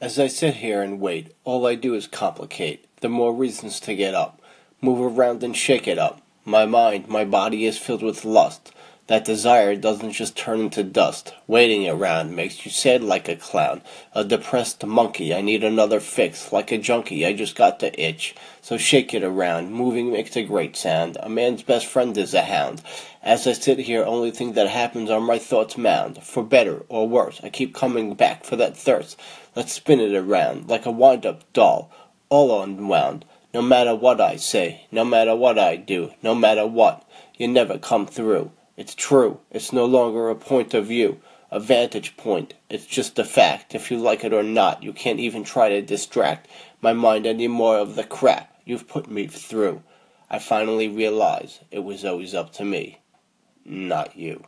As I sit here and wait, all I do is complicate. The more reasons to get up. Move around and shake it up. My mind, my body is filled with lust. That desire doesn't just turn into dust. Waiting around makes you sad like a clown. A depressed monkey, I need another fix. Like a junkie, I just got the itch. So shake it around. Moving makes a great sound. A man's best friend is a hound. As I sit here, only thing that happens are my thoughts mound. For better or worse, I keep coming back for that thirst. Let's spin it around like a wind-up doll, all unwound. No matter what I say, no matter what I do, no matter what, you never come through. It's true, it's no longer a point of view, a vantage point. It's just a fact. If you like it or not, you can't even try to distract my mind any more of the crap you've put me through. I finally realize it was always up to me, not you.